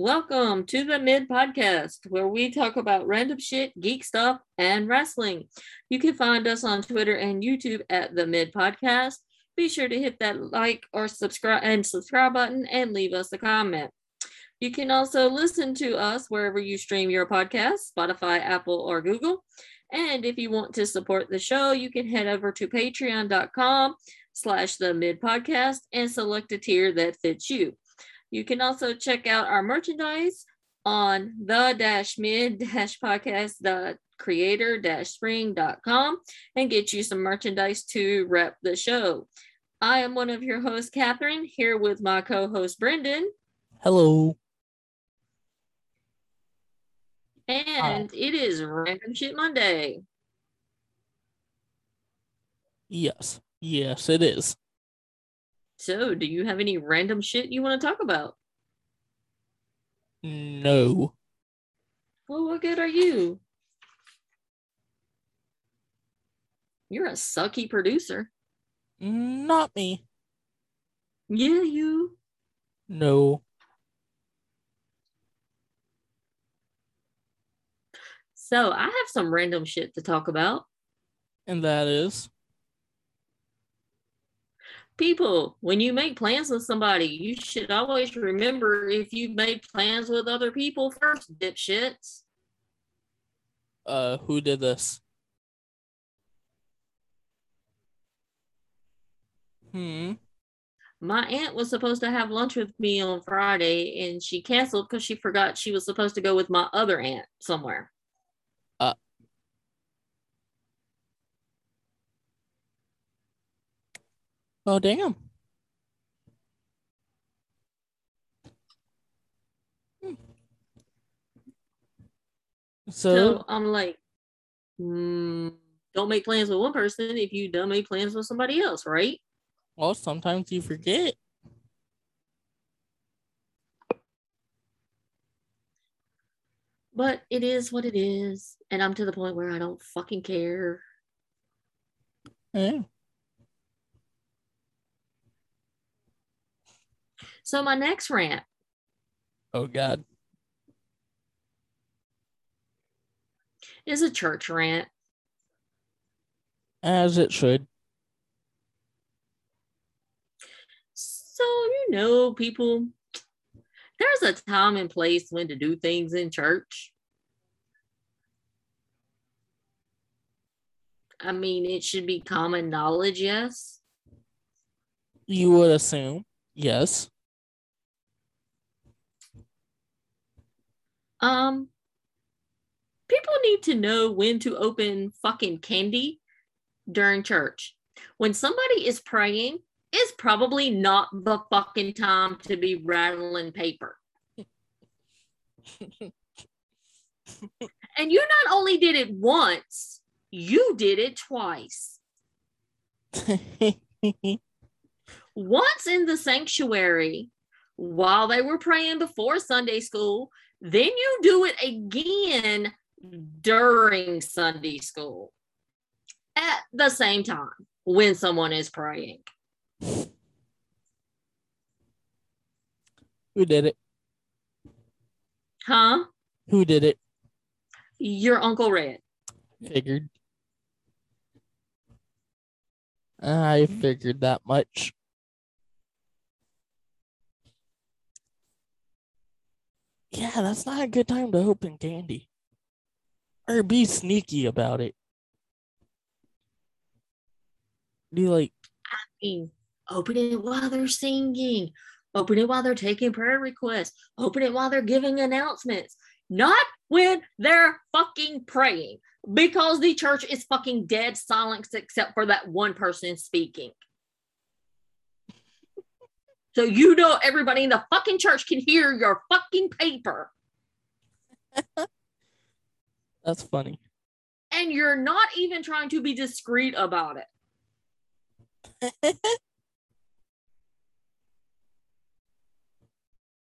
Welcome to the Mid Podcast, where we talk about random shit, geek stuff, and wrestling. You can find us on Twitter and YouTube at the Mid Podcast. Be sure to hit that like or subscribe and subscribe button and leave us a comment. You can also listen to us wherever you stream your podcast, Spotify, Apple, or Google. And if you want to support the show, you can head over to patreon.com slash the mid podcast and select a tier that fits you. You can also check out our merchandise on the dash mid dash podcast creator dash spring.com and get you some merchandise to rep the show. I am one of your hosts, Catherine, here with my co-host Brendan. Hello. And it is Random Shit Monday. Yes. Yes, it is. So, do you have any random shit you want to talk about? No. Well, what good are you? You're a sucky producer. Not me. Yeah, you. No. So, I have some random shit to talk about. And that is people, when you make plans with somebody, you should always remember if you made plans with other people first, dipshits. Uh, who did this? Hmm. My aunt was supposed to have lunch with me on Friday and she canceled because she forgot she was supposed to go with my other aunt somewhere. Uh, Oh, damn. Hmm. So, So I'm like, mm, don't make plans with one person if you don't make plans with somebody else, right? well, sometimes you forget. But it is what it is. And I'm to the point where I don't fucking care. Yeah. So my next rant Oh, God. is a church rant. As it should. So, you know, people, there's a time and place when to do things in church. I mean, it should be common knowledge, yes. You would assume. Yes. Um, people need to know when to open fucking candy during church. When somebody is praying, it's probably not the fucking time to be rattling paper. And you not only did it once, you did it twice. Once in the sanctuary while they were praying before Sunday school, then you do it again during Sunday school at the same time when someone is praying. Who did it? Huh? Who did it? Your Uncle Red. Figured. I figured that much. Yeah, that's not a good time to open candy. Or be sneaky about it. Be like, I mean, open it while they're singing, open it while they're taking prayer requests, open it while they're giving announcements, not when they're fucking praying because the church is fucking dead silence except for that one person speaking. So you know everybody in the fucking church can hear your fucking paper that's funny. and you're not even trying to be discreet about it.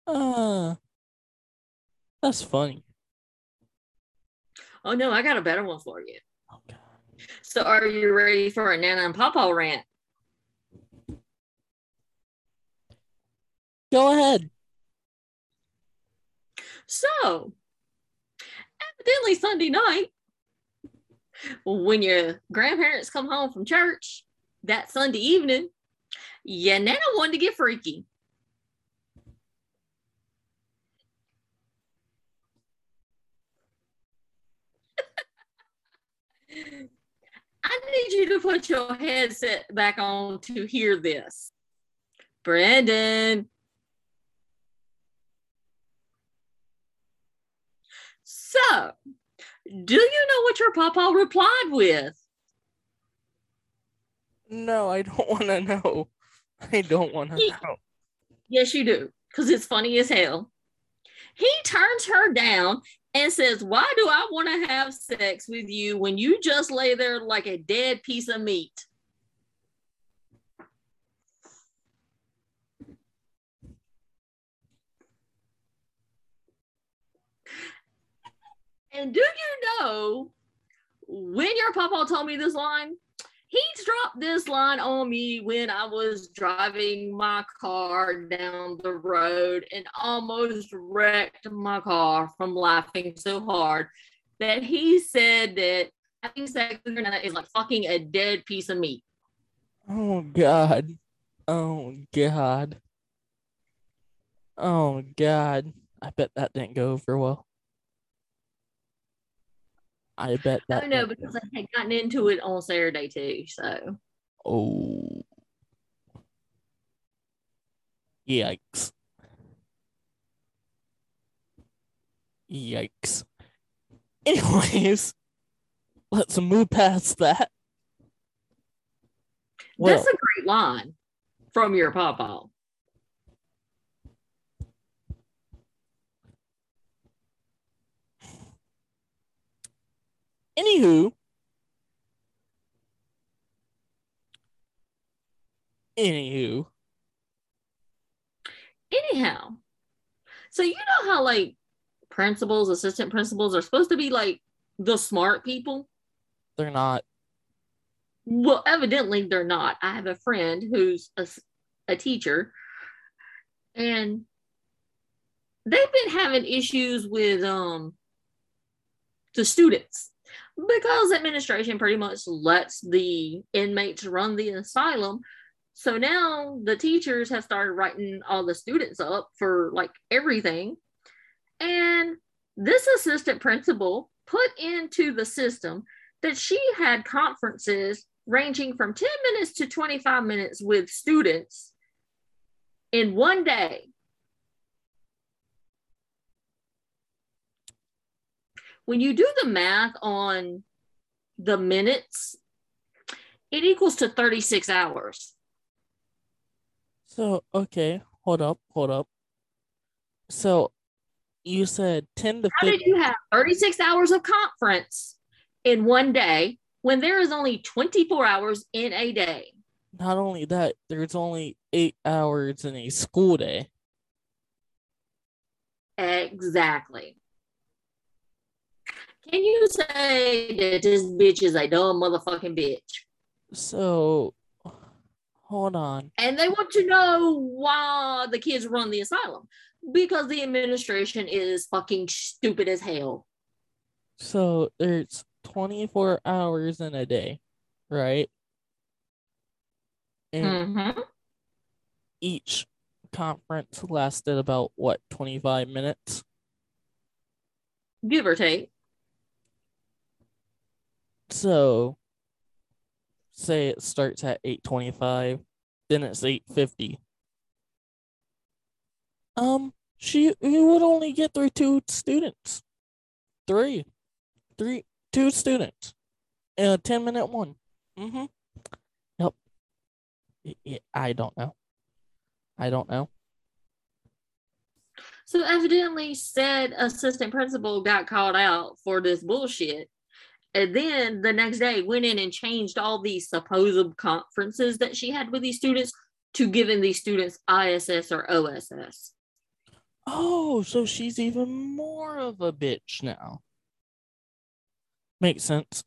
Uh, that's funny. Oh no, I got a better one for you. Oh, God. So are you ready for a Nana and Papa rant? Go ahead. So, evidently, Sunday night, when your grandparents come home from church that Sunday evening, your Nana wanted to get freaky. I need you to put your headset back on to hear this. Brandon. So, do you know what your papa replied with? No, I don't want to know. I don't want to know. Yes, you do, because it's funny as hell. He turns her down and says, Why do I want to have sex with you when you just lay there like a dead piece of meat? And do you know when your papa told me this line? He dropped this line on me when I was driving my car down the road and almost wrecked my car from laughing so hard that he said that having sex with your is like fucking a dead piece of meat. Oh God. Oh God. Oh God. I bet that didn't go over well. I bet that. Oh, know didn't- because I had gotten into it on Saturday too. So Oh. Yikes. Yikes. Anyways, let's move past that. Well, that's a great line from your papa. Anywho. Anywho. Anyhow, so you know how like principals, assistant principals are supposed to be like the smart people? They're not. Well, evidently they're not. I have a friend who's a, a teacher, and they've been having issues with um the students because administration pretty much lets the inmates run the asylum. So now the teachers have started writing all the students up for like everything. And this assistant principal put into the system that she had conferences ranging from 10 minutes to 25 minutes with students in one day. When you do the math on the minutes, it equals to 36 hours. So, okay, hold up, hold up. So, you said 10 to How 15. did you have 36 hours of conference in one day when there is only 24 hours in a day? Not only that, there's only eight hours in a school day. Exactly. Can you say that this bitch is a dumb motherfucking bitch? So, hold on. And they want to know why the kids run the asylum because the administration is fucking stupid as hell. So, there's 24 hours in a day, right? And Mhm. each conference lasted about what, 25 minutes? Give or take. So, say it starts at 8:25, then it's 8:50. Um, she you would only get through two students. Three. Three two students. And a 10 minute one. Mm-hmm. Yep. Y- I don't know. I don't know. So evidently said assistant principal got called out for this bullshit. And then the next day went in and changed all these supposed conferences that she had with these students to giving these students ISS or OSS. Oh, so she's even more of a bitch now. Makes sense.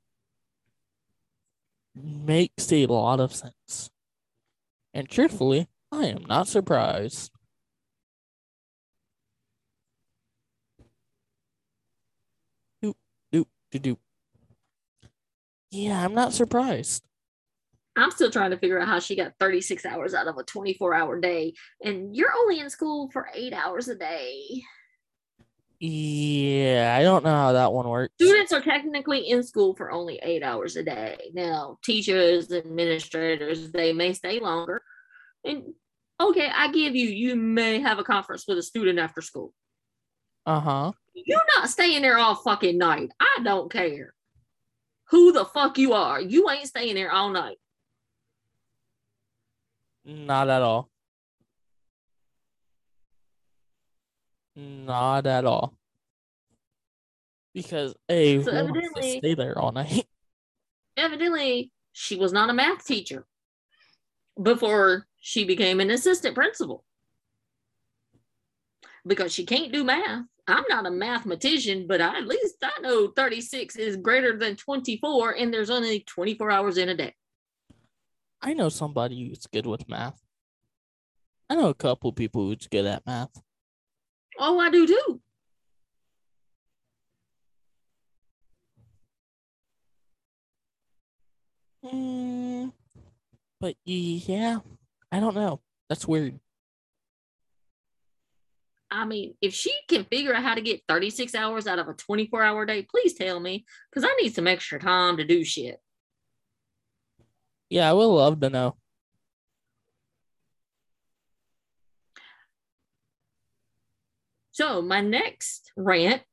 Makes a lot of sense. And truthfully, I am not surprised. to do. Yeah, I'm not surprised. I'm still trying to figure out how she got 36 hours out of a 24 hour day, and you're only in school for eight hours a day. Yeah, I don't know how that one works. Students are technically in school for only eight hours a day. Now, teachers, administrators, they may stay longer. And okay, I give you, you may have a conference with a student after school. Uh huh. You're not staying there all fucking night. I don't care who the fuck you are. You ain't staying there all night. Not at all. Not at all. Because a So who wants to evidently- stay there all night. Evidently, she was not a math teacher before she became an assistant principal because she can't do math. I'm not a mathematician, but I, at least I know 36 is greater than 24, and there's only 24 hours in a day. I know somebody who's good with math. I know a couple people who's good at math. Oh, I do too. Mm, but yeah, I don't know. That's weird. I mean, if she can figure out how to get 36 hours out of a 24 hour day, please tell me because I need some extra time to do shit. Yeah, I would love to know. So, my next rant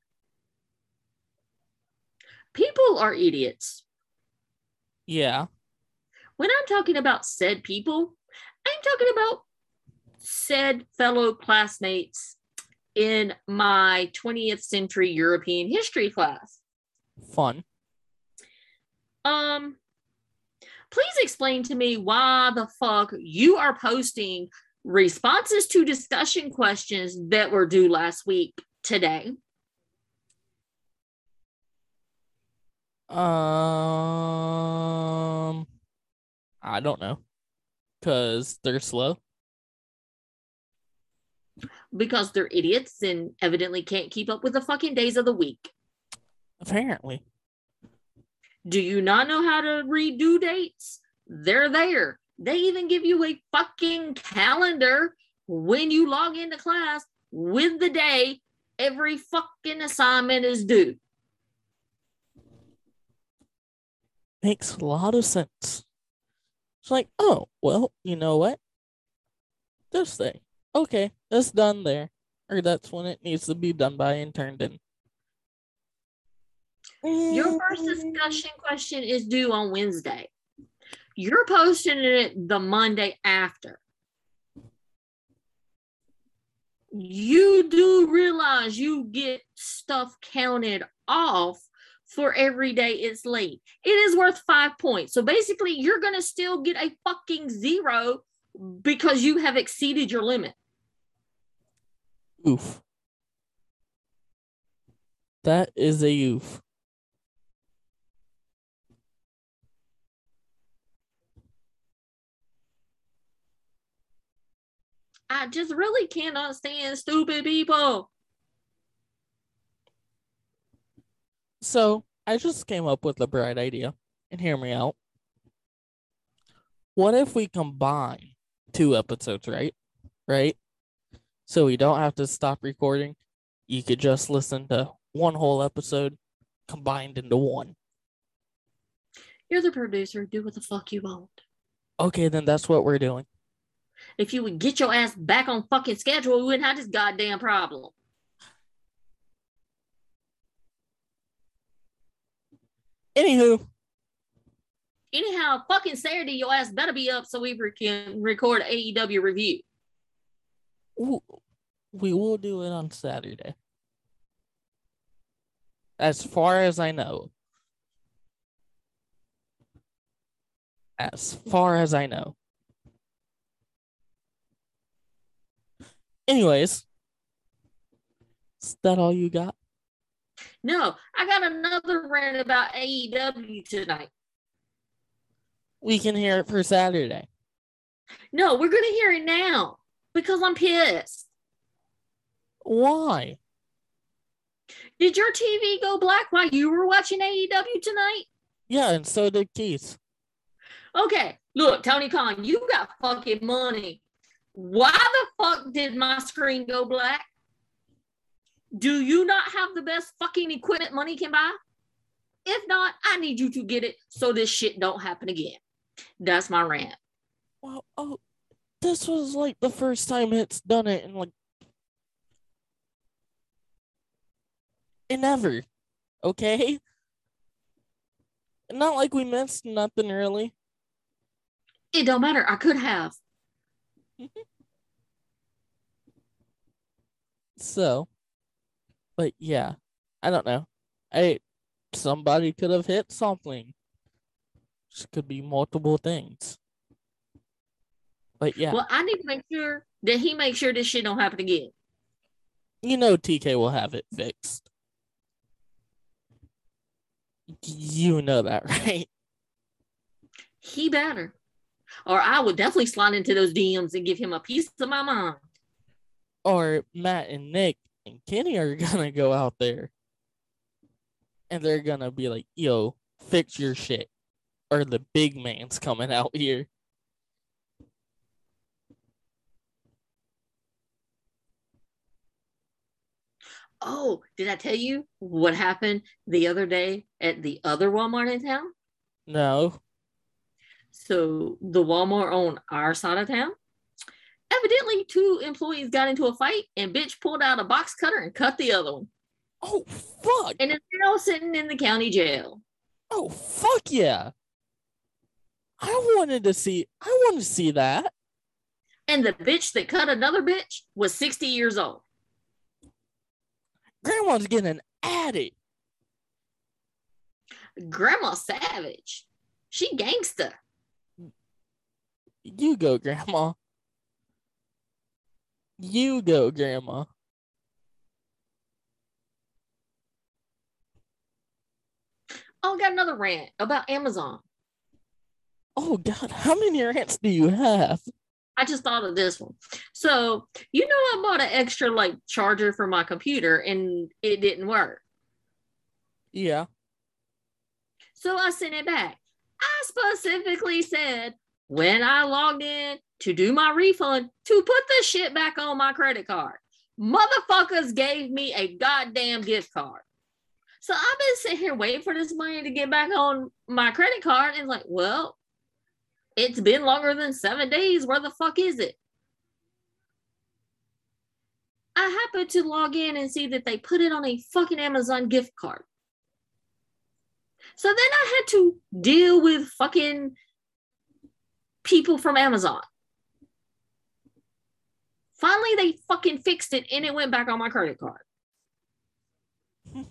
people are idiots. Yeah. When I'm talking about said people, I'm talking about said fellow classmates in my 20th century European history class. Fun. Um, please explain to me why the fuck you are posting responses to discussion questions that were due last week today. Um, I don't know, cause they're slow. Because they're idiots and evidently can't keep up with the fucking days of the week. Apparently, Do you not know how to read due dates? They're there. They even give you a fucking calendar when you log into class with the day every fucking assignment is due. makes a lot of sense. It's like, oh, well, you know what? This thing, okay, that's done there, or that's when it needs to be done by and turned in. Your mm-hmm. first discussion question is due on Wednesday. You're posting it the Monday after. You do realize you get stuff counted off for every day it's late. It is worth five points. So basically, you're going to still get a fucking zero because you have exceeded your limit. Oof. That is a oof. I just really cannot stand stupid people. So I just came up with a bright idea, and hear me out. What if we combine two episodes, right? Right? So we don't have to stop recording. You could just listen to one whole episode combined into one. You're the producer. Do what the fuck you want. Okay, then that's what we're doing. If you would get your ass back on fucking schedule, we wouldn't have this goddamn problem. Anywho, Anyhow, fucking Saturday, your ass better be up so we can record AEW review. We will do it on Saturday. As far as I know. As far as I know. Anyways, is that all you got? No, I got another rant about AEW tonight. We can hear it for Saturday. No, we're gonna hear it now because I'm pissed. Why? Did your TV go black while you were watching AEW tonight? Yeah, and so did Keith. Okay, look, Tony Khan, you got fucking money. Why the fuck did my screen go black? Do you not have the best fucking equipment money can buy? If not, I need you to get it so this shit don't happen again. That's my rant. Well, oh, this was like the first time it's done it in like in ever. Okay? Not like we missed nothing really. It don't matter. I could have. so, but yeah, I don't know. I somebody could have hit something. This could be multiple things. But yeah, Well, I need to make sure that he makes sure this shit don't happen again. you know TK will have it fixed. You know that, right? He better. Or I would definitely slide into those DMs and give him a piece of my mind. Or Matt and Nick and Kenny are gonna go out there and they're gonna be like, yo, fix your shit. Or the big man's coming out here. Oh, did I tell you what happened the other day at the other Walmart in town? No. So the Walmart on our side of town. Evidently, two employees got into a fight and bitch pulled out a box cutter and cut the other one. Oh fuck. And it's now sitting in the county jail. Oh fuck yeah. I wanted to see I want to see that. And the bitch that cut another bitch was 60 years old. Grandma's getting at it. Grandma Savage. She gangsta. You go, Grandma. You go, Grandma. Oh, I got another rant about Amazon. Oh God, how many rants do you have? I just thought of this one. So, you know, I bought an extra like charger for my computer and it didn't work. Yeah. So I sent it back. I specifically said when I logged in to do my refund to put the shit back on my credit card. Motherfuckers gave me a goddamn gift card. So I've been sitting here waiting for this money to get back on my credit card. And like, well, it's been longer than seven days. Where the fuck is it? I happened to log in and see that they put it on a fucking Amazon gift card. So then I had to deal with fucking people from Amazon. Finally, they fucking fixed it and it went back on my credit card.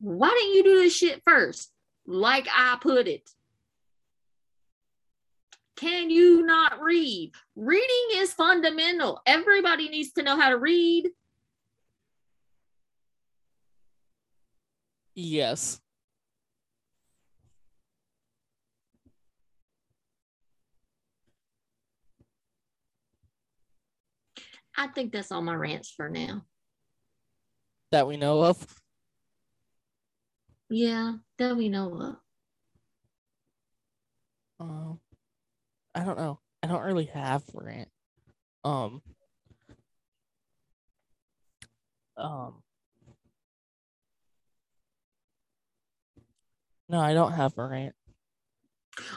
Why didn't you do this shit first? Like I put it. Can you not read? Reading is fundamental. Everybody needs to know how to read. Yes. I think that's all my rants for now. That we know of. Yeah, that we know of. Um, I don't know. I don't really have rant. Um. Um. No, I don't have a rant.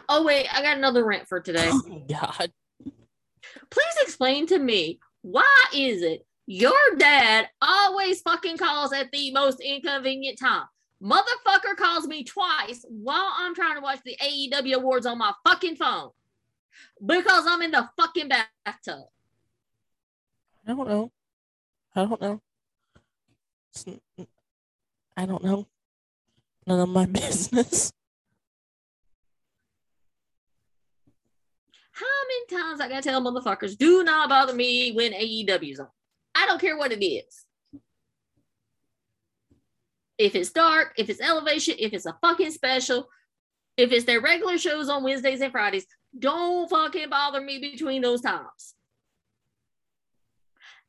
Oh, wait, I got another rant for today. Oh God. Please explain to me why is it your dad always fucking calls at the most inconvenient time? Motherfucker calls me twice while I'm trying to watch the AEW awards on my fucking phone because I'm in the fucking bathtub. I don't know. I don't know. I don't know. None of my business. How many times I gotta tell motherfuckers, do not bother me when AEW's on? I don't care what it is. If it's dark, if it's elevation, if it's a fucking special, if it's their regular shows on Wednesdays and Fridays, don't fucking bother me between those times.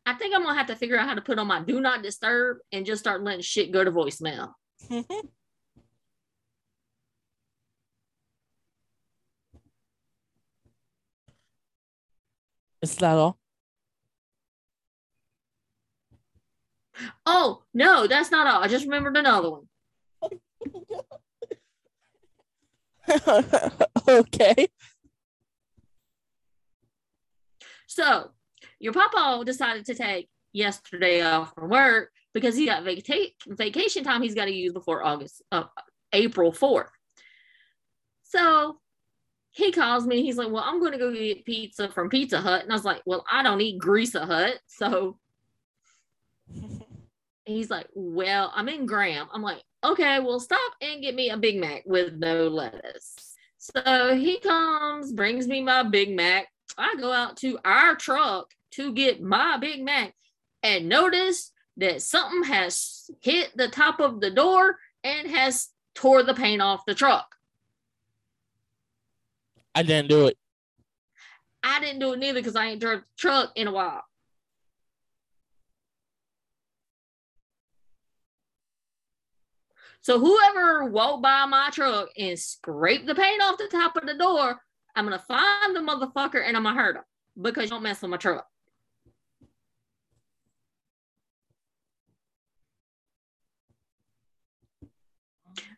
I think I'm gonna have to figure out how to put on my do not disturb and just start letting shit go to voicemail. Is that all? Oh no, that's not all. I just remembered another one. okay. So your papa decided to take yesterday off from work because he got vaca- vacation time he's got to use before August, uh, April 4th. So he calls me. He's like, Well, I'm going to go get pizza from Pizza Hut. And I was like, Well, I don't eat Greasa Hut. So he's like, Well, I'm in Graham. I'm like, Okay, well, stop and get me a Big Mac with no lettuce. So he comes, brings me my Big Mac. I go out to our truck to get my Big Mac and notice that something has hit the top of the door and has tore the paint off the truck. I didn't do it. I didn't do it neither because I ain't drove the truck in a while. So whoever walked by my truck and scraped the paint off the top of the door, I'm gonna find the motherfucker and I'm gonna hurt him because you don't mess with my truck.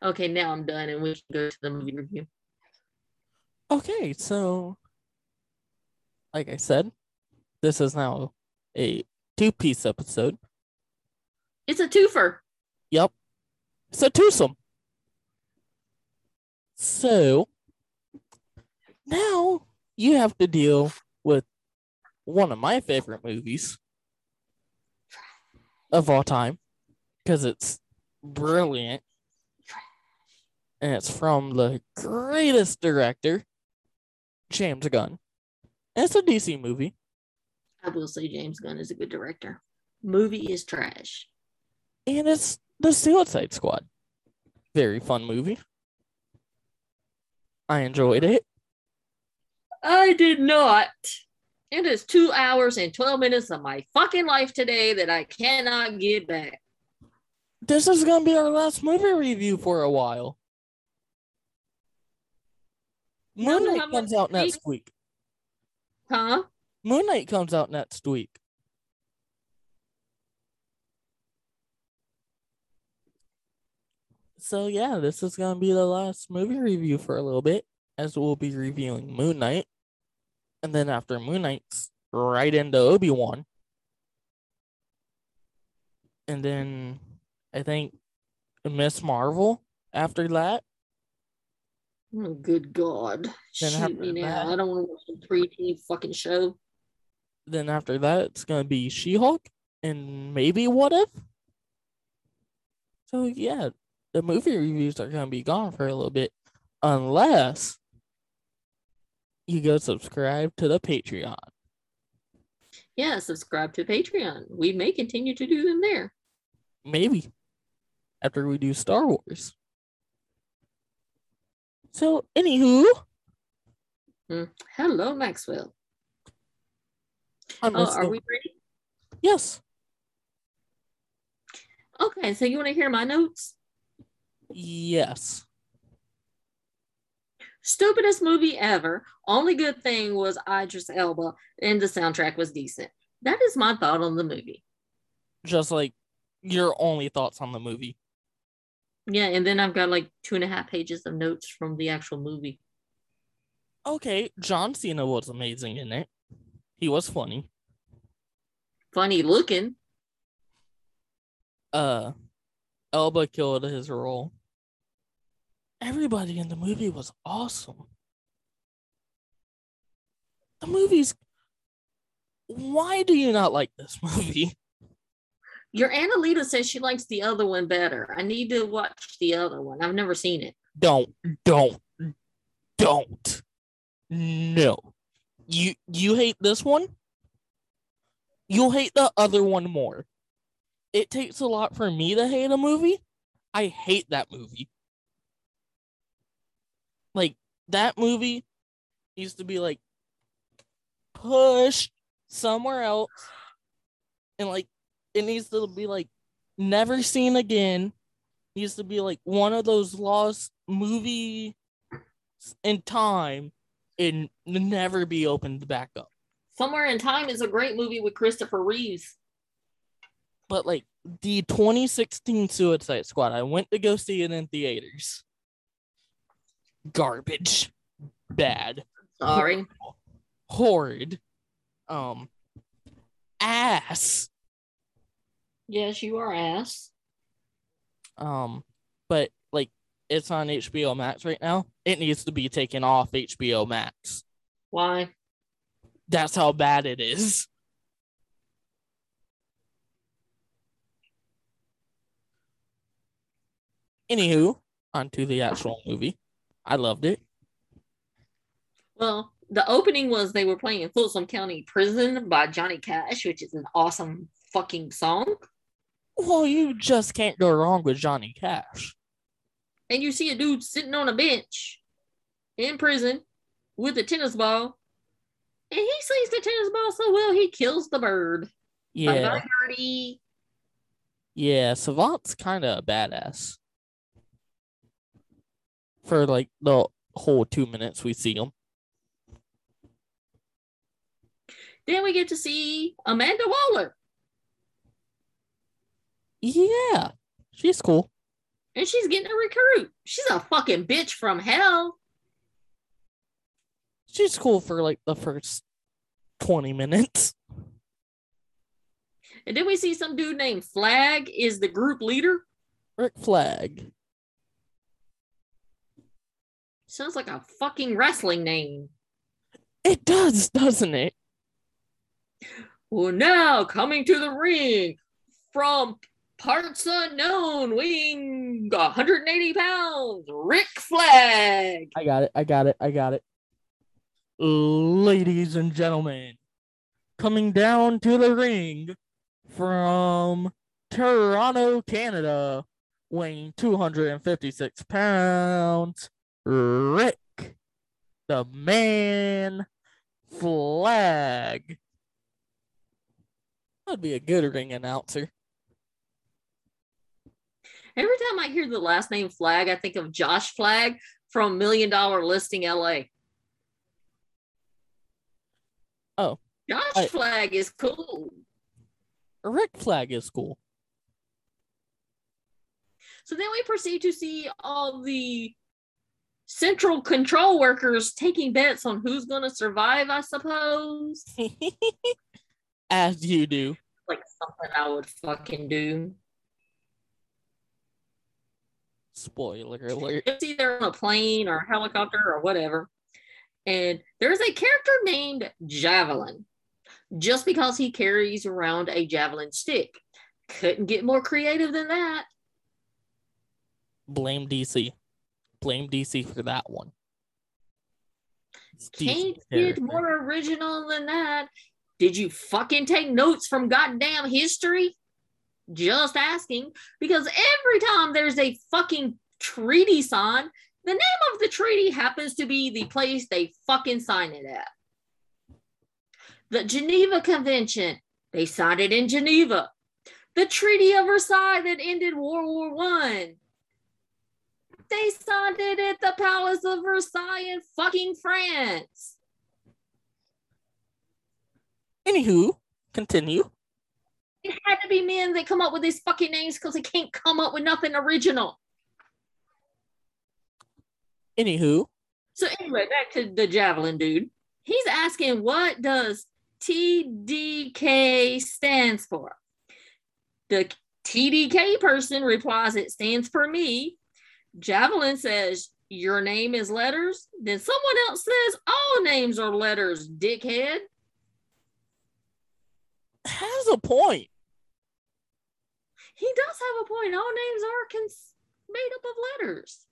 Okay, now I'm done and we can go to the movie review. Okay, so like I said, this is now a two piece episode. It's a twofer. Yep. It's a twosome. So now you have to deal with one of my favorite movies of all time because it's brilliant and it's from the greatest director, James Gunn. And it's a DC movie. I will say James Gunn is a good director. Movie is trash. And it's the Suicide Squad. Very fun movie. I enjoyed it. I did not. It is two hours and 12 minutes of my fucking life today that I cannot get back. This is gonna be our last movie review for a while. Moon Knight comes out next week. Huh? Moon Knight comes out next week. So yeah, this is gonna be the last movie review for a little bit, as we'll be reviewing Moon Knight, and then after Moon Knight's right into Obi Wan, and then I think Miss Marvel after that. Oh, good God. Then Shoot me now. that- I don't want to watch a three team fucking show. Then after that, it's gonna be She Hulk and maybe What If. So yeah, the movie reviews are gonna be gone for a little bit, unless you go subscribe to the Patreon. Yeah, subscribe to Patreon. We may continue to do them there. Maybe after we do Star Wars. So anywho, Hmm. Hello, Maxwell. Oh, are we ready? yes, Okay, so you want to hear my notes? Yes. Stupidest movie ever. Only good thing was Idris Elba, and the soundtrack was decent. That is my thought on the movie. Just like your only thoughts on the movie. Yeah, and then I've got like two and a half pages of notes from the actual movie. Okay, John Cena was amazing in it. He was funny. Funny looking. uh Elba killed his role. Everybody in the movie was awesome. The movie's why do you not like this movie? Your Annalita says she likes the other one better. I need to watch the other one. I've never seen it. Don't, don't, don't. No. You you hate this one? You'll hate the other one more. It takes a lot for me to hate a movie. I hate that movie. Like that movie needs to be like pushed somewhere else and like it needs to be like never seen again. it Needs to be like one of those lost movie in time and never be opened back up. Somewhere in Time is a great movie with Christopher Reeves. But like the 2016 Suicide Squad, I went to go see it in theaters. Garbage. Bad. Sorry. Horrid. Um ass. Yes, you are ass. Um, but like it's on HBO Max right now. It needs to be taken off HBO Max. Why? That's how bad it is. Anywho, on to the actual movie. I loved it. Well, the opening was they were playing Folsom County Prison by Johnny Cash, which is an awesome fucking song. Well, you just can't go wrong with Johnny Cash. And you see a dude sitting on a bench in prison with a tennis ball. And he sees the tennis ball so well he kills the bird. Yeah. Bye-bye. Yeah, Savant's kind of a badass. For like the whole two minutes we see him. Then we get to see Amanda Waller. Yeah, she's cool. And she's getting a recruit. She's a fucking bitch from hell. She's cool for like the first 20 minutes. And then we see some dude named Flag is the group leader. Rick Flag. Sounds like a fucking wrestling name. It does, doesn't it? Well, now coming to the ring from parts unknown, weighing 180 pounds, Rick Flag. I got it. I got it. I got it. Ladies and gentlemen, coming down to the ring from Toronto, Canada, weighing 256 pounds, Rick, the man flag. That'd be a good ring announcer. Every time I hear the last name Flag, I think of Josh Flagg from Million Dollar Listing LA. Oh. Josh I- Flag is cool. Rick Flag is cool. So then we proceed to see all the central control workers taking bets on who's going to survive, I suppose. As you do. Like something I would fucking do. Spoiler alert. It's either on a plane or a helicopter or whatever. And there's a character named Javelin, just because he carries around a javelin stick. Couldn't get more creative than that. Blame DC. Blame DC for that one. Can't get more original than that. Did you fucking take notes from goddamn history? Just asking. Because every time there's a fucking treaty signed, the name of the treaty happens to be the place they fucking sign it at. The Geneva Convention, they signed it in Geneva. The Treaty of Versailles that ended World War One, they signed it at the Palace of Versailles in fucking France. Anywho, continue. It had to be men that come up with these fucking names because they can't come up with nothing original. Anywho, So anyway, back to the javelin dude. He's asking what does TDK stands for. The TDK person replies it stands for me. Javelin says your name is letters. Then someone else says all names are letters, dickhead. has a point. He does have a point. All names are cons- made up of letters.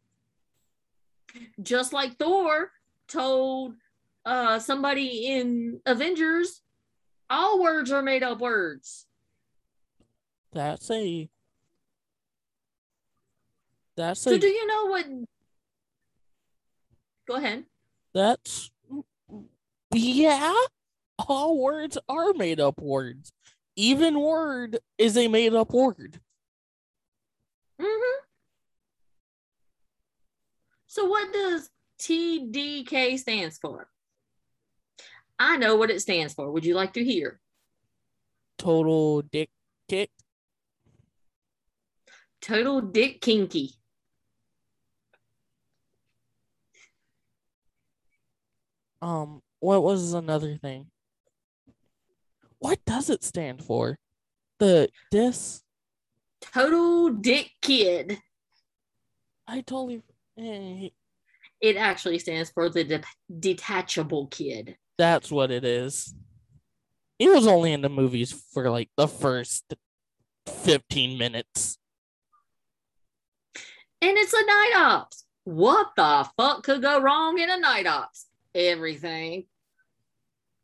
Just like Thor told uh, somebody in Avengers, all words are made up words. That's a. That's So a. do you know what? Go ahead. That's. Yeah. All words are made up words. even word is a made up word. Mm-hmm. So what does TDK stands for? I know what it stands for. Would you like to hear? Total dick kick. Total dick kinky. Um, what was another thing? What does it stand for? The dis. Total dick kid. I totally. eh, It actually stands for the de- detachable kid. that's what it is. He was only in the movies for like the first fifteen minutes. And it's a night ops. What the fuck could go wrong in a night ops? Everything.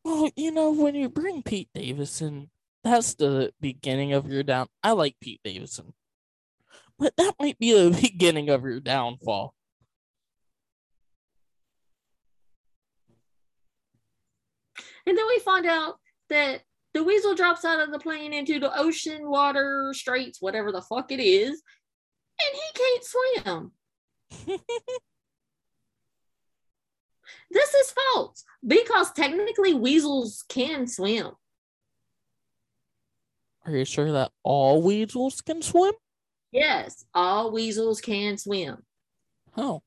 Well, you know, when you bring Pete Davidson, that's the beginning of your down. I like Pete Davidson, but that might be the beginning of your downfall. And then we find out that the weasel drops out of the plane into the ocean, water, straits, whatever the fuck it is, and he can't swim. This is false because technically weasels can swim. Are you sure that all weasels can swim? Yes, all weasels can swim. Oh,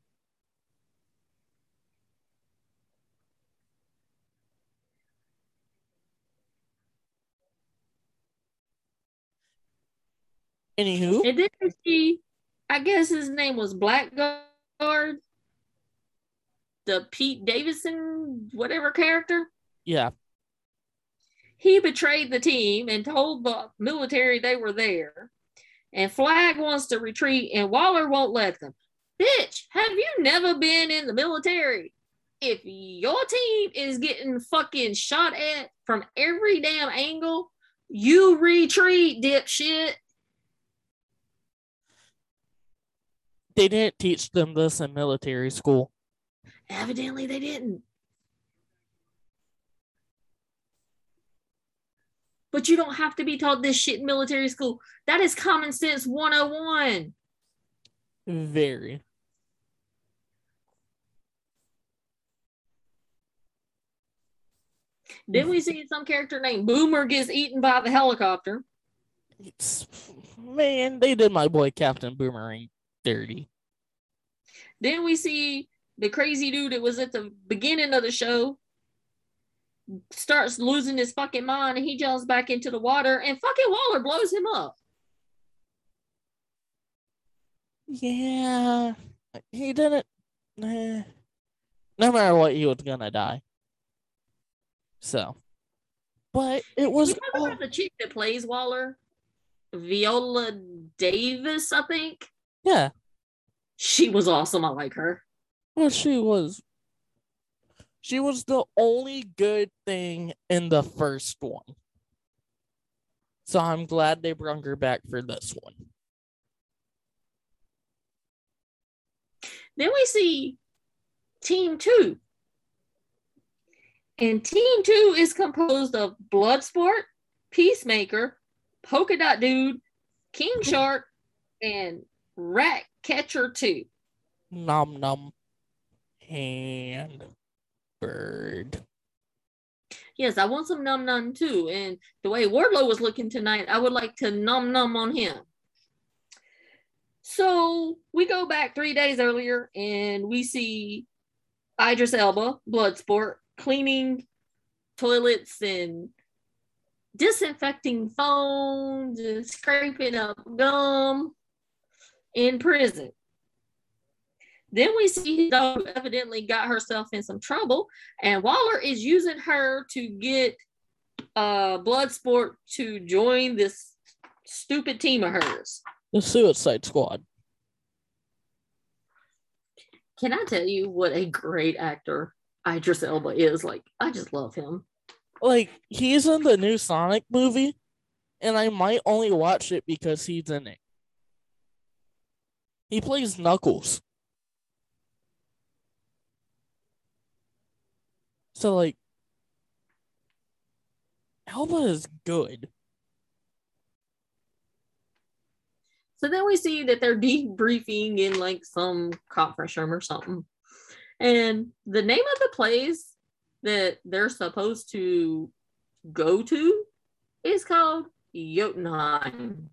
anywho, And then see, I guess his name was Blackguard, the Pete Davidson, whatever character. yeah, He betrayed the team and told the military they were there. And Flag wants to retreat, and Waller won't let them. Bitch, have you never been in the military? If your team is getting fucking shot at from every damn angle, you retreat, dipshit. they didn't teach them this in military school. Evidently, they didn't. But you don't have to be taught this shit in military school. That is common sense 101. Very. Then we see some character named Boomer gets eaten by the helicopter. It's, man, they did my boy Captain Boomerang dirty. Then we see the crazy dude that was at the beginning of the show starts losing his fucking mind and he jumps back into the water and fucking Waller blows him up. Yeah, he didn't. eh, no matter what, he was gonna die. So, but it was You talk all, about the chick that plays Waller, Viola Davis, I think. yeah. She was awesome. I like her. Well, she was. She was the only good thing in the first one. So I'm glad they brought her back for this one. Then we see Team Two. And Team Two is composed of Bloodsport, Peacemaker, Polka Dot Dude, King mm-hmm. Shark, and Rat Catcher 2. Nom nom. And bird. Yes, I want some num num too. And the way Wardlow was looking tonight, I would like to num num on him. So we go back three days earlier and we see Idris Elba, Bloodsport, cleaning toilets and disinfecting phones and scraping up gum in prison. Then we see his dog evidently got herself in some trouble, and Waller is using her to get uh Bloodsport to join this stupid team of hers. The Suicide Squad. Can I tell you what a great actor Idris Elba is? Like, I just love him. Like, he's in the new Sonic movie, and I might only watch it because he's in it. He plays Knuckles. to like Elba is good. So then we see that they're debriefing in like some conference room or something. And the name of the place that they're supposed to go to is called Jotunheim.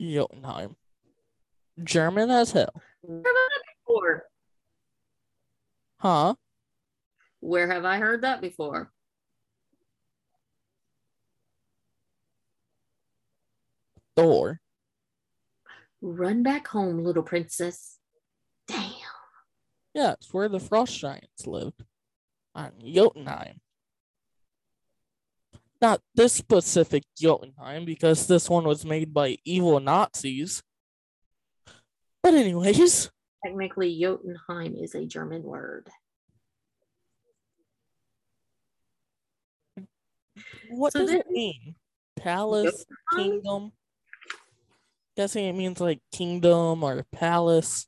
Jotunheim. German as hell. Never before. Huh? Where have I heard that before? Thor. Run back home, little princess. Damn. Yeah, it's where the frost giants lived. On Jotunheim. Not this specific Jotunheim, because this one was made by evil Nazis. But anyways, Technically, Jotunheim is a German word. what So does it mean? Palace, Jotunheim? kingdom? Guessing it means like kingdom or palace.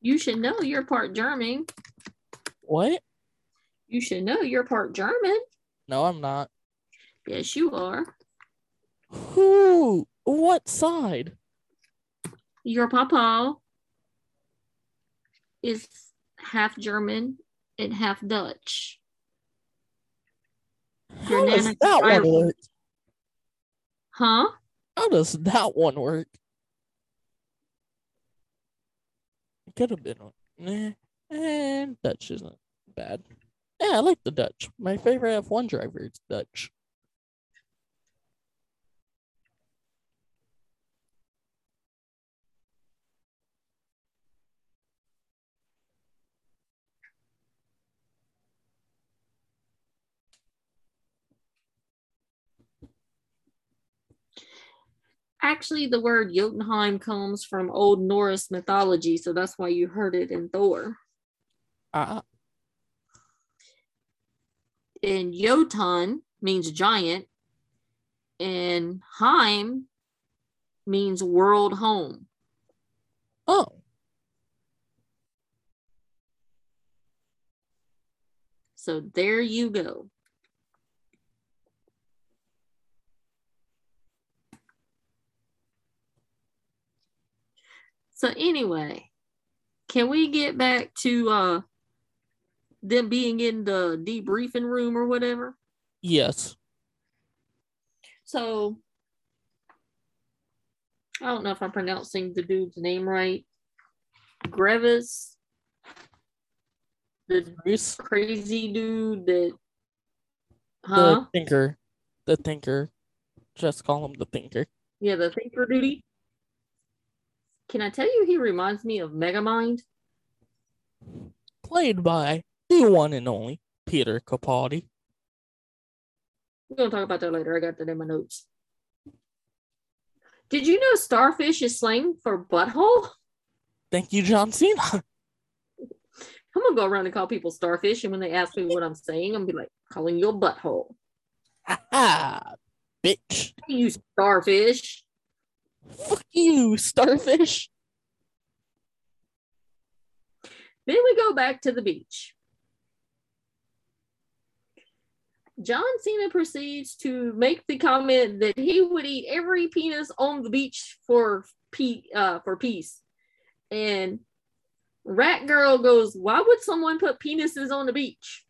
You should know you're part German. What? You should know you're part German. No, I'm not. Yes, you are. Who? What side? Your papa is half German and half Dutch. Your How does that one Irish. work? Huh? How does that one work? It could have been one. And Dutch isn't bad. Yeah, I like the Dutch. My favorite F1 driver is Dutch. Actually, the word Jotunheim comes from Old Norse mythology, so that's why you heard it in Thor. Ah, And Jotun means giant, and Heim means world home. oh, So there you go. So anyway, can we get back to uh them being in the debriefing room or whatever? yes. So I don't know if I'm pronouncing the dude's name right. Grevis, the Bruce, crazy dude that, huh? the thinker. The thinker. Just call him the thinker. Yeah, the thinker duty. Can I tell you he reminds me of Megamind? Played by the one and only Peter Capaldi. We're gonna talk about that later. I got that in my notes. Did you know starfish is slang for butthole? Thank you, John Cena. I'm gonna go around and call people starfish, and when they ask me what I'm saying, I'm gonna be like, calling you a butthole. Ha ha, bitch. You starfish. Fuck you, starfish. Then we go back to the beach. John Cena proceeds to make the comment that he would eat every penis on the beach for pe- uh, for peace. And Rat Girl goes, Why would someone put penises on the beach?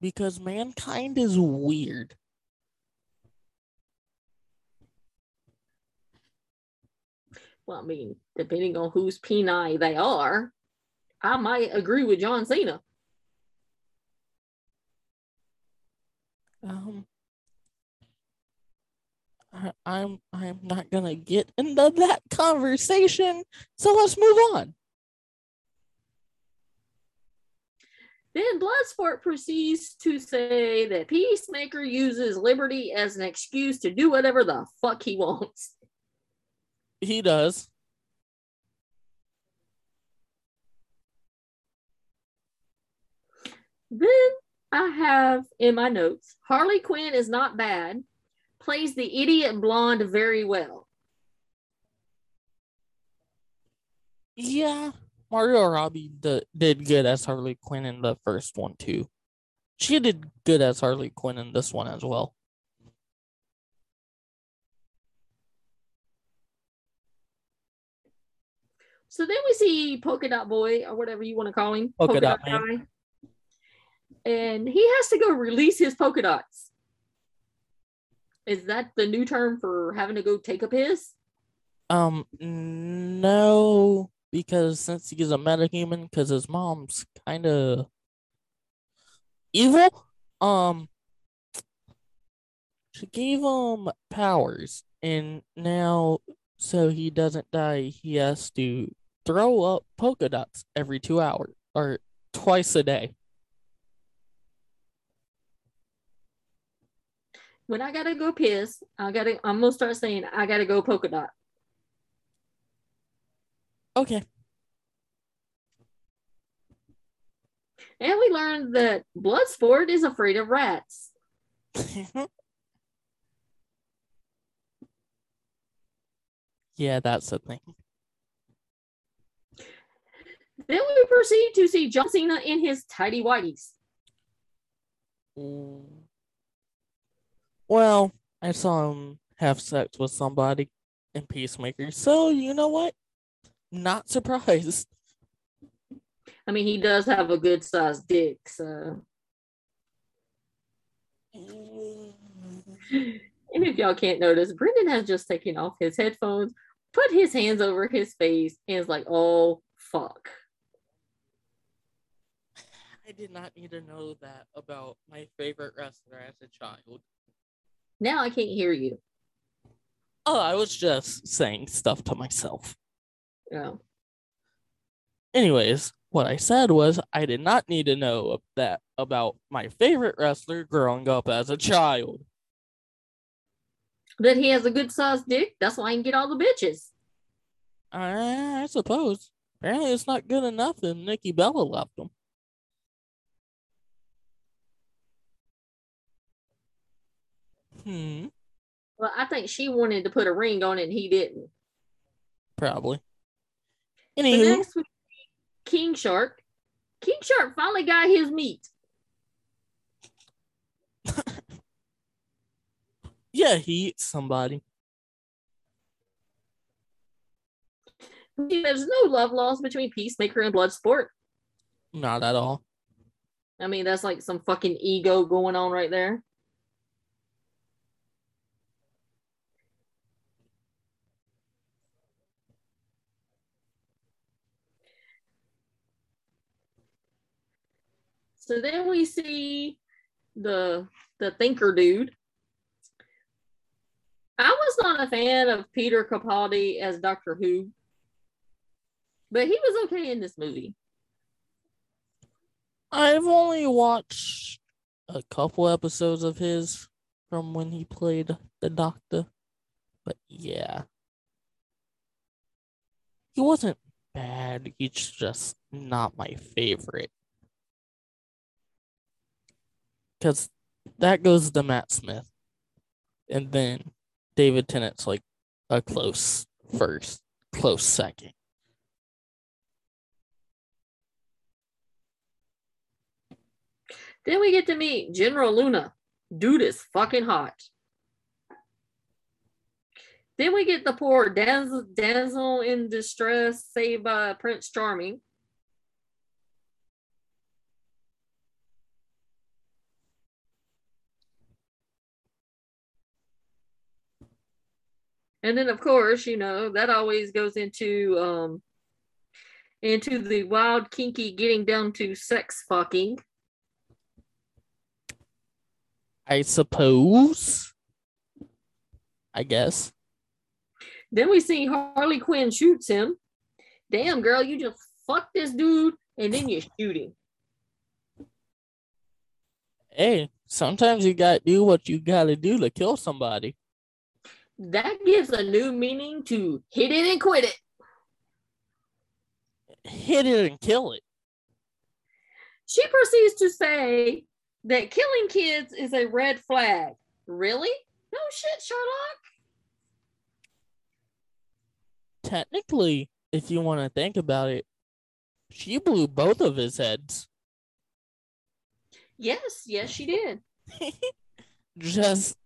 Because mankind is weird. Well, I mean, depending on whose peni they are, I might agree with John Cena. Um, I, I'm I'm not gonna get into that conversation. So let's move on. Then Bloodsport proceeds to say that Peacemaker uses liberty as an excuse to do whatever the fuck he wants. He does. Then I have in my notes Harley Quinn is not bad, plays the idiot blonde very well. Yeah, Margot Robbie d- did good as Harley Quinn in the first one too. She did good as Harley Quinn in this one as well. So then we see Polka Dot Boy or whatever you want to call him. Polka Dot Man. Guy. And he has to go release his polka dots. Is that the new term for having to go take a piss? Um, no, because since he's a metahuman, because his mom's kind of evil, um, she gave him powers, and now so he doesn't die, he has to throw up polka dots every two hours or twice a day. When I gotta go piss, I gotta I'm gonna start saying I gotta go polka dot. Okay. And we learned that Bloodsport is afraid of rats. yeah, that's a thing. Then we proceed to see John Cena in his tidy whities. Mm. Well, I saw him have sex with somebody in Peacemaker, so you know what? Not surprised. I mean, he does have a good sized dick, so. Mm. And if y'all can't notice, Brendan has just taken off his headphones, put his hands over his face, and is like, oh, fuck. I did not need to know that about my favorite wrestler as a child. Now I can't hear you. Oh, I was just saying stuff to myself. Oh. Anyways, what I said was I did not need to know that about my favorite wrestler growing up as a child. That he has a good sized dick. That's why I can get all the bitches. I, I suppose. Apparently, it's not good enough, and Nikki Bella left him. Hmm. Well, I think she wanted to put a ring on it and he didn't. Probably. Anywho, next we see King Shark. King Shark finally got his meat. yeah, he eats somebody. There's no love lost between Peacemaker and Bloodsport. Not at all. I mean, that's like some fucking ego going on right there. So then we see the the thinker dude. I was not a fan of Peter Capaldi as Doctor Who, but he was okay in this movie. I've only watched a couple episodes of his from when he played the doctor. But yeah. He wasn't bad. He's just not my favorite. Because that goes to Matt Smith. And then David Tennant's like a close first, close second. Then we get to meet General Luna. Dude is fucking hot. Then we get the poor damsel in distress saved by Prince Charming. And then of course, you know, that always goes into um into the wild kinky getting down to sex fucking. I suppose. I guess. Then we see Harley Quinn shoots him. Damn, girl, you just fuck this dude and then you shoot him. Hey, sometimes you gotta do what you gotta do to kill somebody. That gives a new meaning to hit it and quit it. Hit it and kill it. She proceeds to say that killing kids is a red flag. Really? No shit, Sherlock. Technically, if you want to think about it, She blew both of his heads. Yes, yes, she did. Just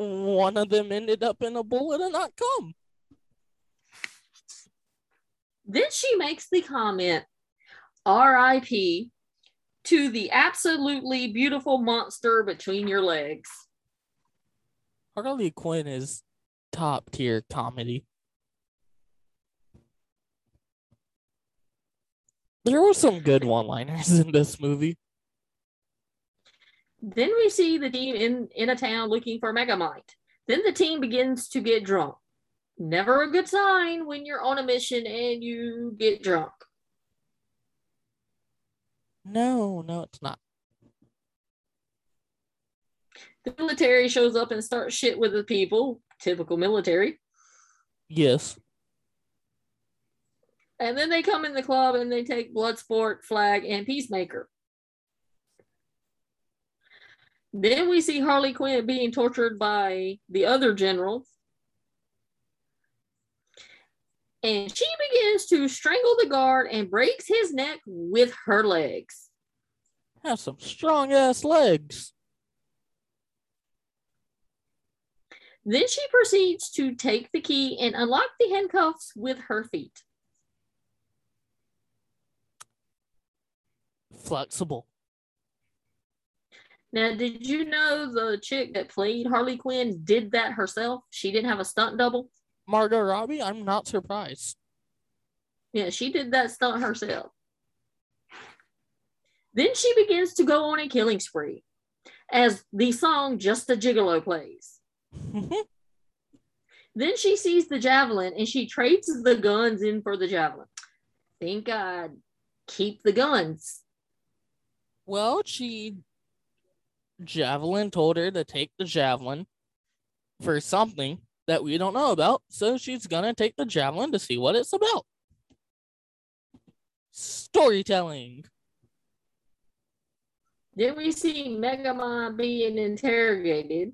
one of them ended up in a bullet and not come. Then she makes the comment, RIP to the absolutely beautiful monster between your legs. Harley Quinn is top tier comedy. There were some good one liners in this movie. Then we see the team in, in a town looking for Megamind. Then the team begins to get drunk. Never a good sign when you're on a mission and you get drunk. No, no, it's not. The military shows up and starts shit with the people. Typical military. Yes. And then they come in the club and they take Bloodsport, Flag, and Peacemaker. Then we see Harley Quinn being tortured by the other generals. And she begins to strangle the guard and breaks his neck with her legs. Has some strong ass legs. Then she proceeds to take the key and unlock the handcuffs with her feet. Flexible. Now, did you know the chick that played Harley Quinn did that herself? She didn't have a stunt double. Margot Robbie, I'm not surprised. Yeah, she did that stunt herself. Then she begins to go on a killing spree as the song Just a Gigolo plays. then she sees the javelin and she trades the guns in for the javelin. Think I'd keep the guns. well, she Javelin told her to take the javelin for something that we don't know about, so she's gonna take the javelin to see what it's about. Storytelling. Then we see Megamind being interrogated.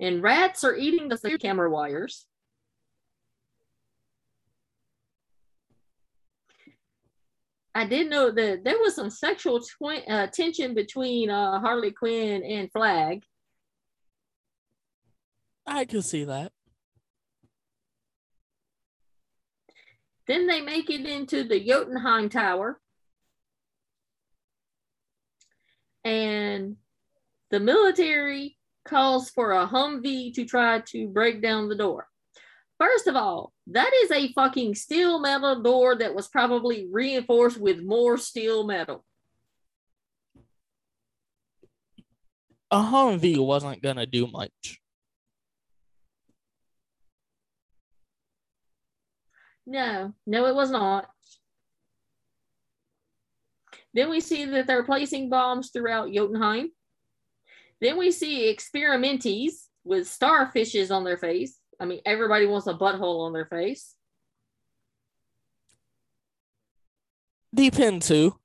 And rats are eating the camera wires. I did know that there was some sexual twi- uh, tension between uh, Harley Quinn and Flag. I can see that. Then they make it into the Jotunheim Tower. And the military calls for a Humvee to try to break down the door. First of all, that is a fucking steel metal door that was probably reinforced with more steel metal. A Humvee wasn't gonna do much. No, no, it was not. Then we see that they're placing bombs throughout Jotunheim. Then we see experimentees with starfishes on their face. I mean, everybody wants a butthole on their face. Depends who.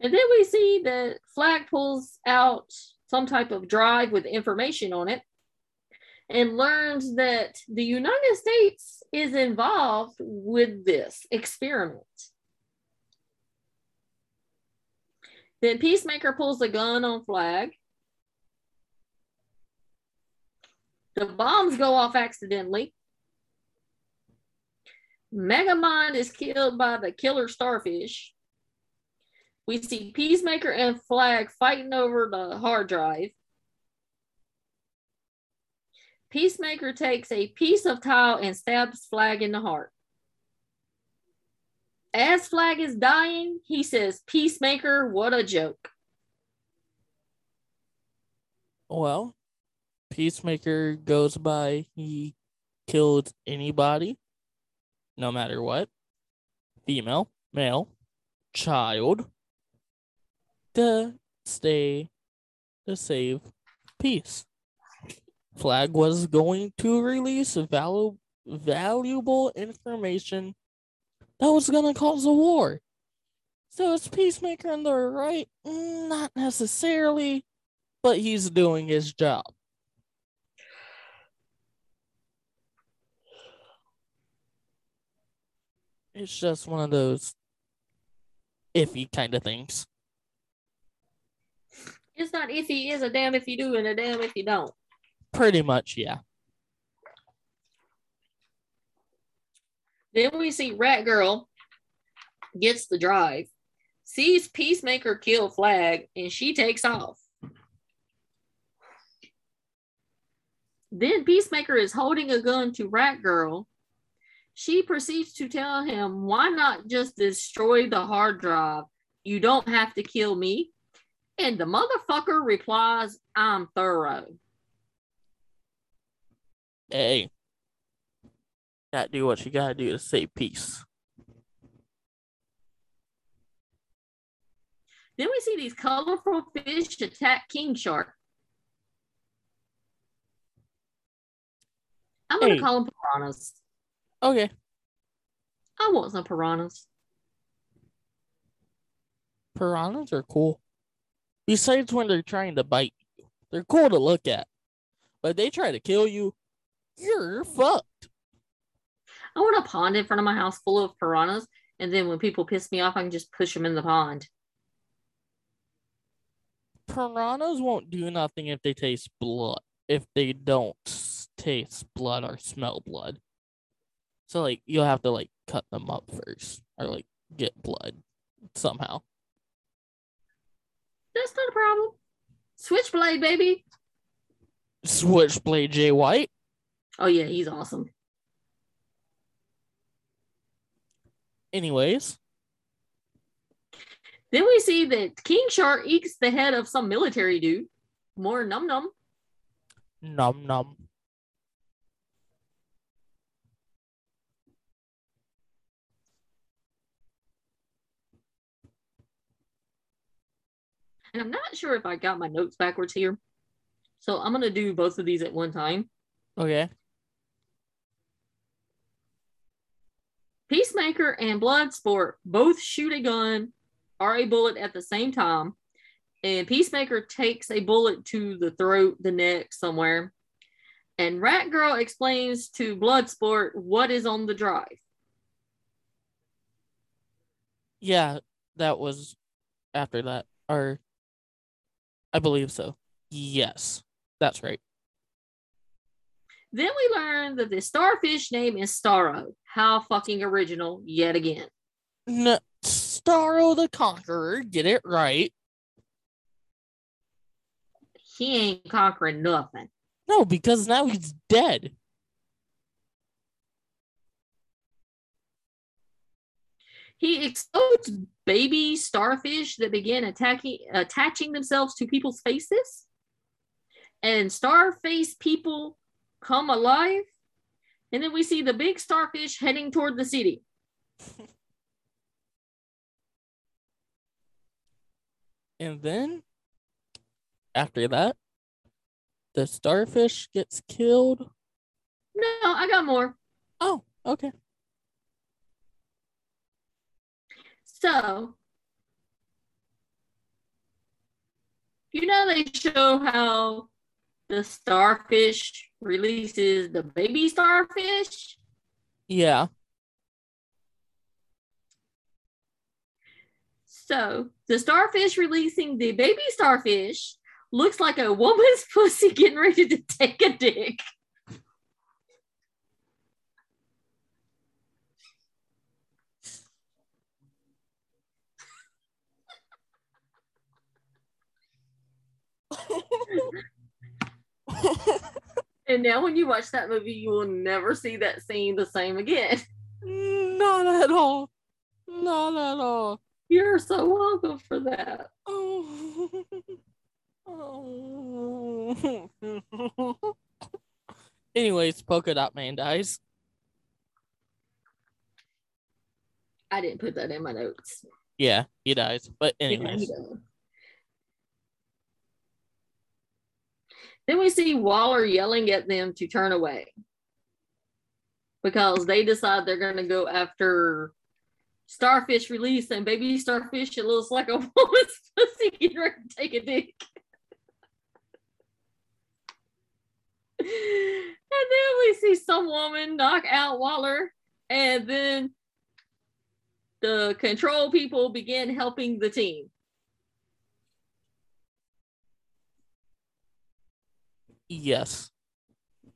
And then we see that Flag pulls out some type of drive with information on it and learns that the United States is involved with this experiment. Then Peacemaker pulls a gun on Flag. The bombs go off accidentally. Megamind is killed by the killer starfish. We see Peacemaker and Flag fighting over the hard drive. Peacemaker takes a piece of tile and stabs Flag in the heart. As Flag is dying, he says, Peacemaker, what a joke. Well, Peacemaker goes by he killed anybody, no matter what, female, male, child, to stay to save peace. Flag was going to release valu- valuable information that was going to cause a war. So it's Peacemaker in the right? Not necessarily, but he's doing his job. It's just one of those iffy kind of things. It's not iffy. It's a damn if you do and a damn if you don't. Pretty much, yeah. Then we see Rat Girl gets the drive, sees Peacemaker kill Flag, and she takes off. Then Peacemaker is holding a gun to Rat Girl. She proceeds to tell him, Why not just destroy the hard drive? You don't have to kill me. And the motherfucker replies, I'm thorough. Hey, gotta do what you gotta do to save peace. Then we see these colorful fish attack King Shark. I'm gonna Hey. call them piranhas. Okay. I want some piranhas. Piranhas are cool. Besides when they're trying to bite you, they're cool to look at. But if they try to kill you, you're fucked. I want a pond in front of my house full of piranhas, and then when people piss me off, I can just push them in the pond. Piranhas won't do nothing if they taste blood. If they don't taste blood or smell blood. So like you'll have to like cut them up first or like get blood somehow. That's not a problem. Switchblade, baby. Switchblade Jay White. Oh yeah, he's awesome. Anyways, Then we see that King Shark eats the head of some military dude. More num num. num num. And I'm not sure if I got my notes backwards here. So I'm gonna do both of these at one time. Okay. Peacemaker and Bloodsport both shoot a gun or a bullet at the same time. And Peacemaker takes a bullet to the throat, the neck, somewhere. And Rat Girl explains to Bloodsport what is on the drive. Yeah, that was after that. Or I believe so. Yes. That's right. Then we learn that the starfish name is Starro. How fucking original, yet again. N- Starro the Conqueror, get it right. He ain't conquering nothing. No, because now he's dead. He explodes baby starfish that begin attacking, attaching themselves to people's faces. And starface people come alive. And then we see the big starfish heading toward the city. And then after that, the starfish gets killed. No, I got more. Oh, okay. So, you know, they show how the starfish releases the baby starfish. Yeah. So, the starfish releasing the baby starfish looks like a woman's pussy getting ready to take a dick. And now, when you watch that movie, you will never see that scene the same again. Mm, not at all. Not at all. You're so welcome for that. Oh. oh. Anyways, Polka Dot Man dies. I didn't put that in my notes. Yeah, he dies. But Yeah, anyways, does. Then we see Waller yelling at them to turn away because they decide they're going to go after starfish release and baby starfish. It looks like a woman's pussy to take a dick. and then we see some woman knock out Waller, and then the control people begin helping the team. Yes.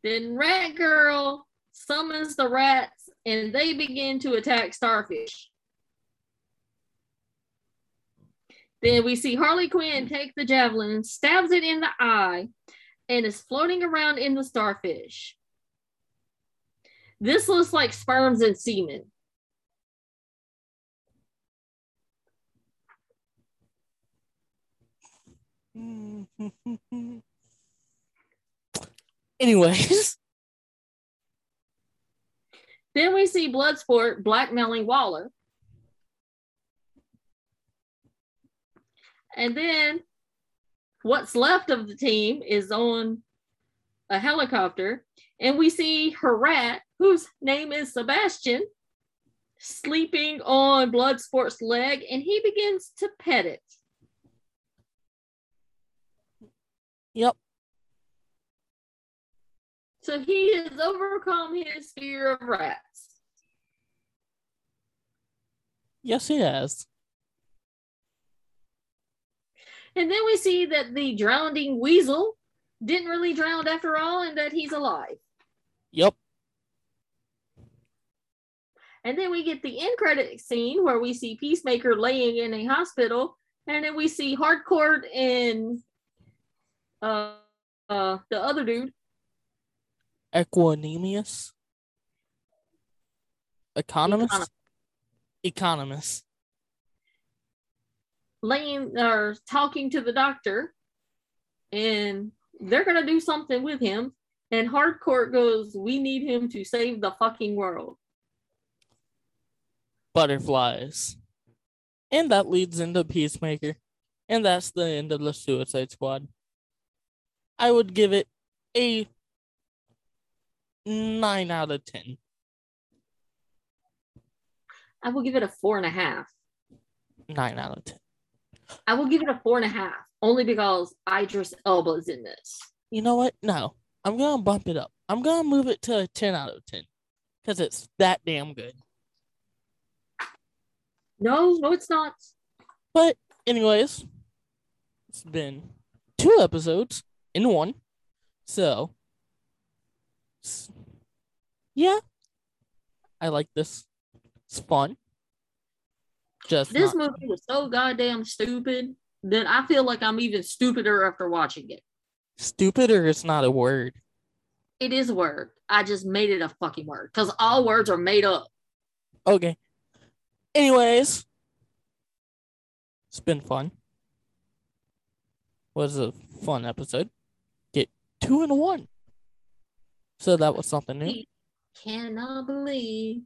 Then Rat Girl summons the rats and they begin to attack Starfish. Then we see Harley Quinn take the javelin, stabs it in the eye, and is floating around in the starfish. This looks like sperms and semen. Anyways, Then we see Bloodsport blackmailing Waller. And then what's left of the team is on a helicopter, and we see her rat, whose name is Sebastian, sleeping on Bloodsport's leg, and he begins to pet it. yep. So he has overcome his fear of rats. Yes, he has. And then we see that the drowning weasel didn't really drown after all and that he's alive. Yep. And then we get the end credit scene where we see Peacemaker laying in a hospital. And then we see Hardcore and uh, uh, the other dude. Equanimous. Economist. Econo- Economist. laying or talking to the doctor and they're gonna do something with him and hardcore goes we need him to save the fucking world Butterflies. And that leads into Peacemaker. And that's the end of the Suicide Squad. I would give it a 9 out of 10. i will give it a four and a half 9 out of 10. i will give it a four and a half only because idris elba is in this You know what? No. I'm going to bump it up. I'm going to move it to a 10 out of 10 because it's that damn good. no no it's not But, anyways, it's been two episodes in one. So, yeah, I like this. It's fun. Just this not- movie was so goddamn stupid that i feel like i'm even stupider after watching it stupid or it's not a word. it is a word i just made it a fucking word because all words are made up Okay. Anyways, it's been fun. Was a fun episode. Get two and one. So that was something new. Cannot believe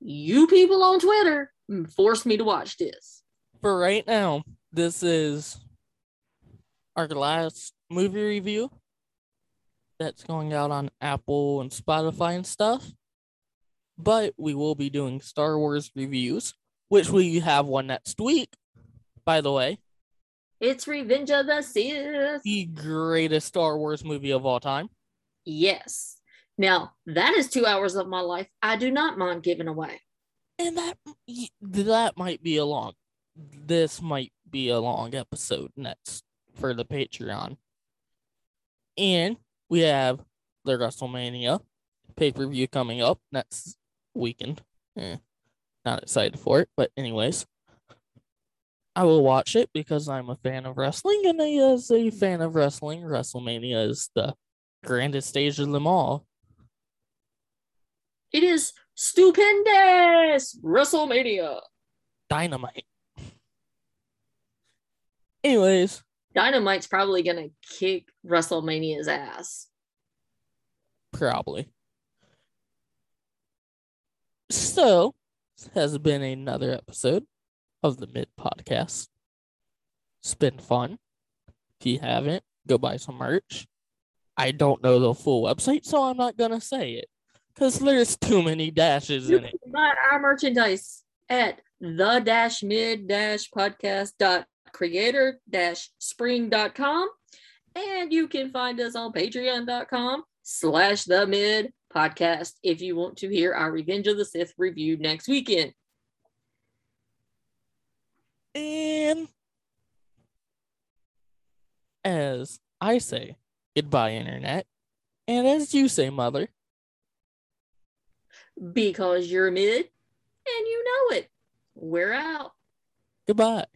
you people on Twitter forced me to watch this. For right now, this is our last movie review that's going out on Apple and Spotify and stuff. But we will be doing Star Wars reviews, which we have one next week, by the way. It's Revenge of the Sith. The greatest Star Wars movie of all time. Yes. Now, that is two hours of my life I do not mind giving away. And that that might be a long this might be a long episode next for the Patreon. And we have the WrestleMania pay-per-view coming up next weekend. Eh, not excited for it, but anyways. I will watch it because I'm a fan of wrestling, and as a fan of wrestling, WrestleMania is the grandest stage of them all. It is stupendous WrestleMania. Dynamite. Anyways, Dynamite's probably going to kick WrestleMania's ass. Probably. So, this has been another episode of the Mid Podcast. It's been fun. If you haven't, go buy some merch. I don't know the full website, so I'm not gonna say it because there's too many dashes you in it. Buy our merchandise at the dash mid dash podcast dot creator dash spring dot com. And you can find us on patreon.com slash the mid podcast if you want to hear our Revenge of the Sith review next weekend. And as I say, goodbye, Internet. And as you say, Mother. Because you're mid and you know it. We're out. goodbye.